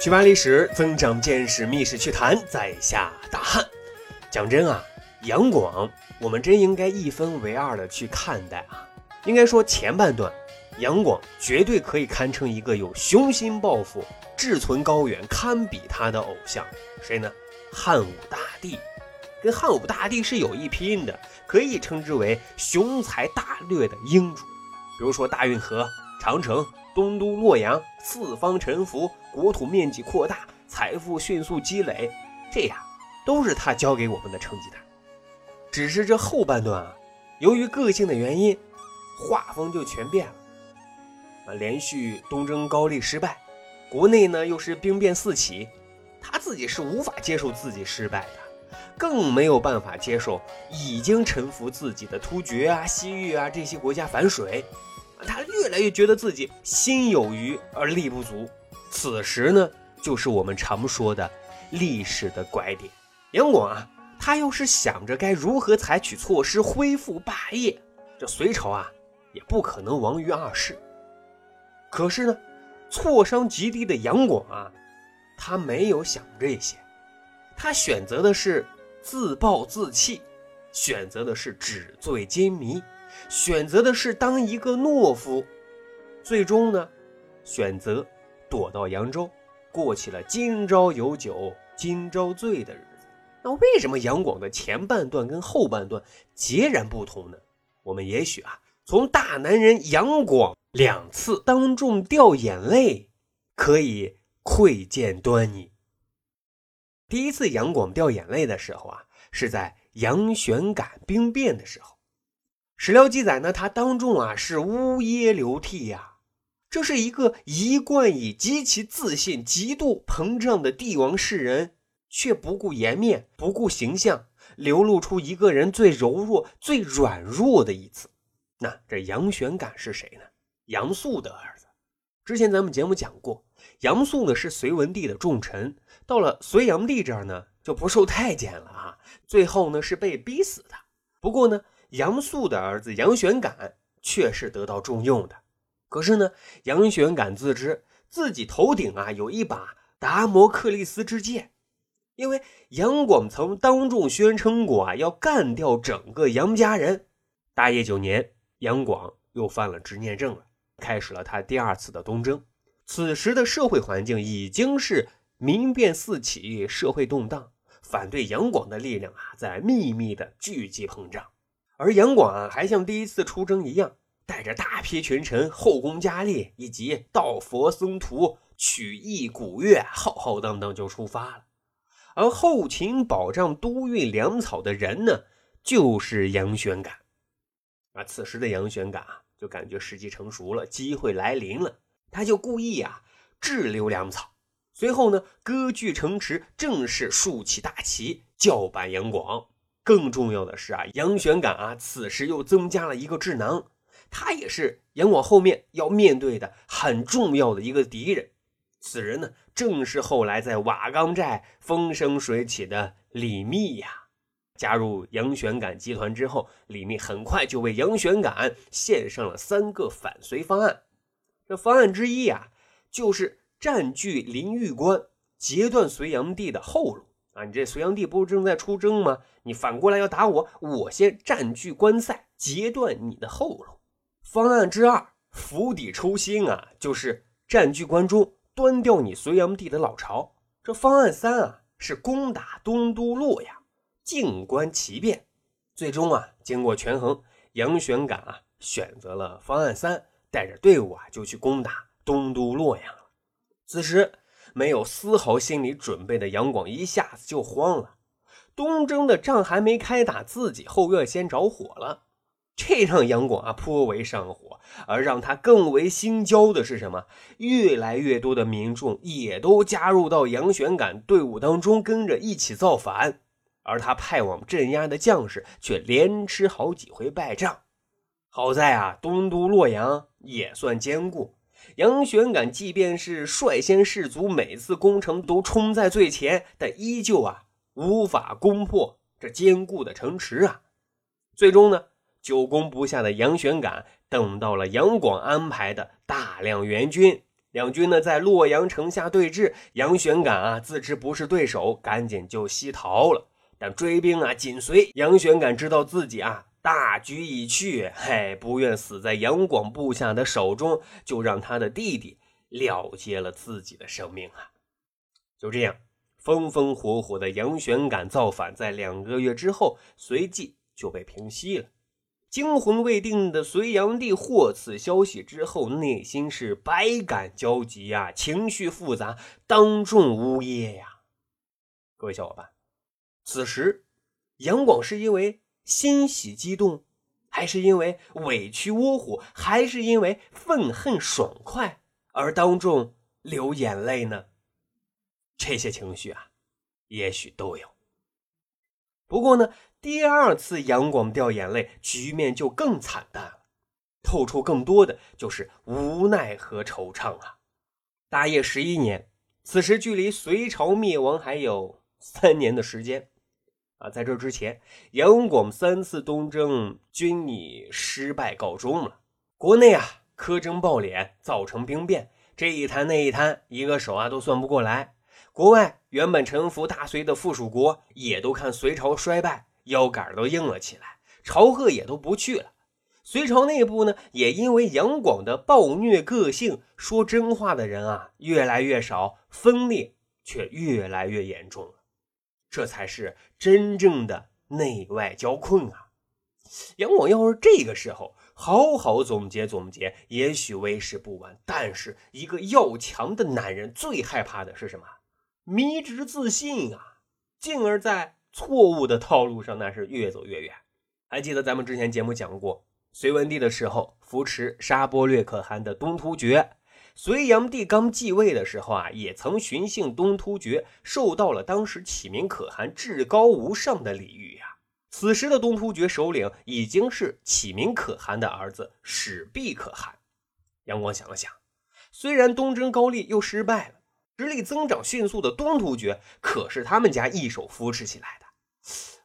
去扒历史，增长见识，密室趣谈，在下大汉。讲真啊，杨广，我们真应该一分为二的去看待啊。应该说前半段，杨广绝对可以堪称一个有雄心抱负、志存高远、堪比他的偶像。谁呢？汉武大帝，跟汉武大帝是有一拼的，可以称之为雄才大略的英主。比如说大运河、长城。东都洛阳，四方臣服，国土面积扩大，财富迅速积累，这样都是他教给我们的成绩单。只是这后半段啊，由于个性的原因，画风就全变了。啊，连续东征高丽失败，国内呢又是兵变四起，他自己是无法接受自己失败的，更没有办法接受已经臣服自己的突厥啊、西域啊这些国家反水。他越来越觉得自己心有余而力不足，此时呢，就是我们常说的历史的拐点。杨广啊，他要是想着该如何采取措施恢复霸业，这隋朝啊也不可能亡于二世。可是呢，挫伤极低的杨广啊，他没有想这些，他选择的是自暴自弃，选择的是纸醉金迷。选择的是当一个懦夫，最终呢，选择躲到扬州，过起了今朝有酒今朝醉的日子。那为什么杨广的前半段跟后半段截然不同呢？我们也许啊，从大男人杨广两次当众掉眼泪，可以窥见端倪。第一次杨广掉眼泪的时候啊，是在杨玄感兵变的时候。史料记载呢，他当众啊是呜咽流涕呀。这是一个一贯以极其自信、极度膨胀的帝王世人，却不顾颜面、不顾形象，流露出一个人最柔弱、最软弱的一次。那这杨玄感是谁呢？杨素的儿子。之前咱们节目讲过，杨素呢是隋文帝的重臣，到了隋炀帝这儿呢就不受待见了啊，最后呢是被逼死的。不过呢。杨素的儿子杨玄感却是得到重用的，可是呢，杨玄感自知自己头顶啊有一把达摩克利斯之剑，因为杨广曾当众宣称过啊要干掉整个杨家人。大业九年，杨广又犯了执念症了，开始了他第二次的东征。此时的社会环境已经是民变四起，社会动荡，反对杨广的力量啊在秘密的聚集膨胀。而杨广啊，还像第一次出征一样，带着大批群臣、后宫佳丽以及道佛僧徒、曲艺古乐，浩浩荡荡就出发了。而后勤保障、督运粮草的人呢，就是杨玄感。啊，此时的杨玄感啊，就感觉时机成熟了，机会来临了，他就故意啊滞留粮草，随后呢，割据城池，正式竖起大旗，叫板杨广。更重要的是啊，杨玄感啊，此时又增加了一个智囊，他也是杨广后面要面对的很重要的一个敌人。此人呢，正是后来在瓦岗寨风生水起的李密呀。加入杨玄感集团之后，李密很快就为杨玄感献上了三个反隋方案。这方案之一啊，就是占据临玉关，截断隋炀帝的后路。啊，你这隋炀帝不是正在出征吗？你反过来要打我，我先占据关塞，截断你的后路。方案之二，釜底抽薪啊，就是占据关中，端掉你隋炀帝的老巢。这方案三啊，是攻打东都洛阳，静观其变。最终啊，经过权衡，杨玄感啊选择了方案三，带着队伍啊就去攻打东都洛阳了。此时。没有丝毫心理准备的杨广一下子就慌了，东征的仗还没开打，自己后院先着火了，这让杨广啊颇为上火。而让他更为心焦的是什么？越来越多的民众也都加入到杨玄感队伍当中，跟着一起造反，而他派往镇压的将士却连吃好几回败仗。好在啊，东都洛阳也算坚固。杨玄感即便是率先士卒，每次攻城都冲在最前，但依旧啊无法攻破这坚固的城池啊。最终呢，久攻不下的杨玄感，等到了杨广安排的大量援军，两军呢在洛阳城下对峙，杨玄感啊自知不是对手，赶紧就西逃了。但追兵啊紧随，杨玄感知道自己啊大局已去，嘿，不愿死在杨广部下的手中，就让他的弟弟了结了自己的生命啊。就这样，风风火火的杨玄感造反，在两个月之后，随即就被平息了。惊魂未定的隋炀帝获此消息之后，内心是百感交集呀，情绪复杂，当众呜咽呀。各位小伙伴，此时杨广是因为欣喜激动，还是因为委屈窝火，还是因为愤恨爽快而当众流眼泪呢？这些情绪啊，也许都有。不过呢。第二次杨广掉眼泪，局面就更惨淡了，透出更多的就是无奈和惆怅啊！大业十一年，此时距离隋朝灭亡还有三年的时间啊！在这之前，杨广三次东征均以失败告终了。国内啊，苛征暴敛，造成兵变，这一摊那一摊，一个手啊都算不过来。国外原本臣服大隋的附属国，也都看隋朝衰败。腰杆都硬了起来，朝贺也都不去了。隋朝内部呢，也因为杨广的暴虐个性，说真话的人啊越来越少，分裂却越来越严重了。这才是真正的内外交困啊！杨广要是这个时候好好总结总结，也许为时不晚。但是一个要强的男人最害怕的是什么？迷之自信啊，进而，在。错误的套路上，那是越走越远。还记得咱们之前节目讲过，隋文帝的时候扶持沙钵略可汗的东突厥，隋炀帝刚继位的时候啊，也曾寻衅东突厥，受到了当时启明可汗至高无上的礼遇呀。此时的东突厥首领已经是启明可汗的儿子始毕可汗。杨广想了想，虽然东征高丽又失败了。实力增长迅速的东突厥可是他们家一手扶持起来的，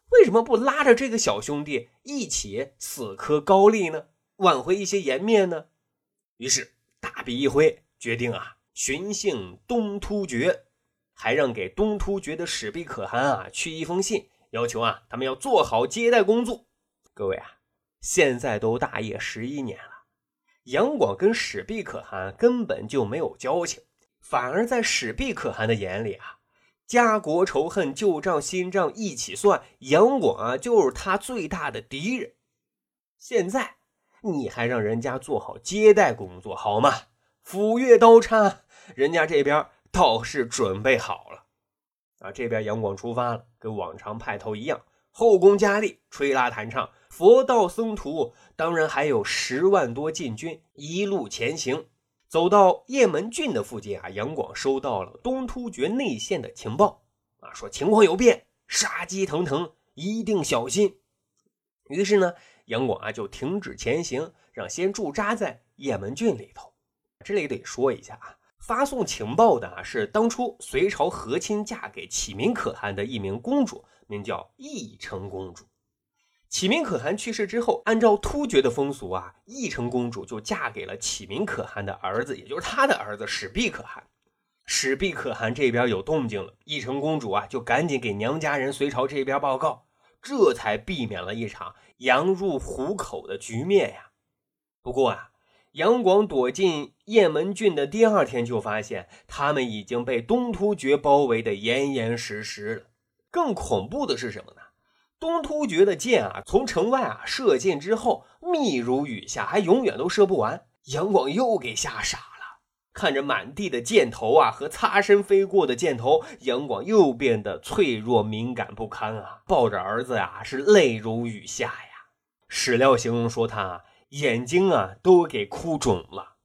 为什么不拉着这个小兄弟一起死磕高丽呢？挽回一些颜面呢？于是大笔一挥，决定啊寻衅东突厥，还让给东突厥的始毕可汗啊去一封信，要求啊他们要做好接待工作。各位啊，现在都大业十一年了，杨广跟始毕可汗根本就没有交情。反而在史毕可汗的眼里啊，家国仇恨、旧账新账一起算，杨广啊就是他最大的敌人。现在你还让人家做好接待工作好吗？斧钺刀叉，人家这边倒是准备好了啊。这边杨广出发了，跟往常派头一样，后宫佳丽吹拉弹唱，佛道僧徒，当然还有十万多禁军一路前行。走到雁门郡的附近啊，杨广收到了东突厥内线的情报啊，说情况有变，杀机腾腾，一定小心。于是呢，杨广啊就停止前行，让先驻扎在雁门郡里头。这里得说一下啊，发送情报的啊是当初隋朝和亲嫁给启明可汗的一名公主，名叫义成公主。启明可汗去世之后，按照突厥的风俗啊，义成公主就嫁给了启明可汗的儿子，也就是他的儿子史毕可汗。史毕可汗这边有动静了，义成公主啊就赶紧给娘家人隋朝这边报告，这才避免了一场羊入虎口的局面呀。不过啊，杨广躲进雁门郡的第二天，就发现他们已经被东突厥包围的严严实实了。更恐怖的是什么呢？东突厥的箭啊，从城外啊射箭之后，密如雨下，还永远都射不完。杨广又给吓傻了，看着满地的箭头啊和擦身飞过的箭头，杨广又变得脆弱敏感不堪啊，抱着儿子呀是泪如雨下呀。史料形容说他眼睛啊都给哭肿了。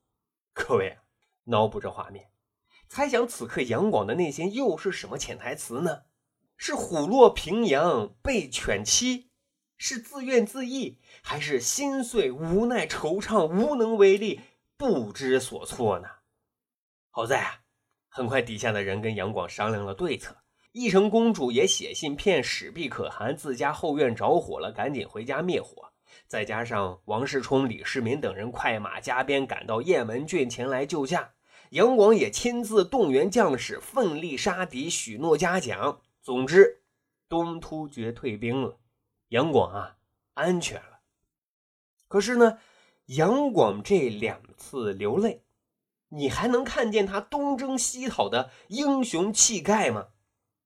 各位脑补这画面，猜想此刻杨广的内心又是什么潜台词呢？是虎落平阳被犬欺，是自怨自艾，还是心碎无奈惆怅无能为力不知所措呢？好在啊，很快底下的人跟杨广商量了对策，义成公主也写信骗史毕可汗自家后院着火了，赶紧回家灭火。再加上王世充、李世民等人快马加鞭赶到雁门郡前来救驾，杨广也亲自动员将士，奋力杀敌，许诺嘉奖。总之，东突厥退兵了，杨广啊，安全了。可是呢，杨广这两次流泪，你还能看见他东征西讨的英雄气概吗？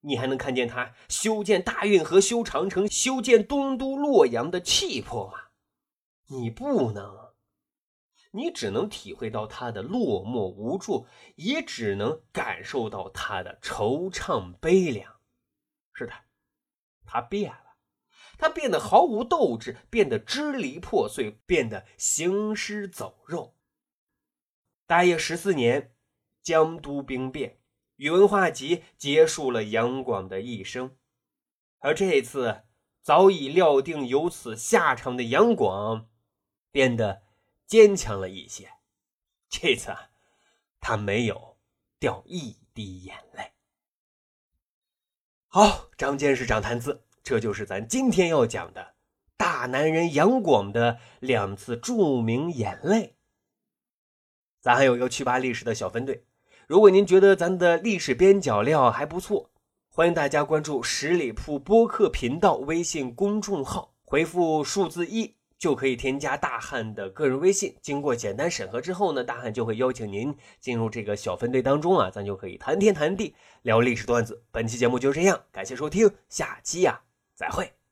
你还能看见他修建大运河、修长城、修建东都洛阳的气魄吗？你不能。你只能体会到他的落寞无助，也只能感受到他的惆怅悲凉。是的，他变了，他变得毫无斗志，变得支离破碎，变得行尸走肉。大业十四年，江都兵变，宇文化及结束了杨广的一生。而这次早已料定有此下场的杨广，变得。坚强了一些，这次他没有掉一滴眼泪。好，长见识，长谈资，这就是咱今天要讲的大男人杨广的两次著名眼泪。咱还有一个趣扒历史的小分队，如果您觉得咱的历史边角料还不错，欢迎大家关注十里铺播客频道微信公众号，回复数字一。就可以添加大汉的个人微信，经过简单审核之后呢，大汉就会邀请您进入这个小分队当中啊，咱就可以谈天谈地聊历史段子。本期节目就这样，感谢收听，下期呀再会。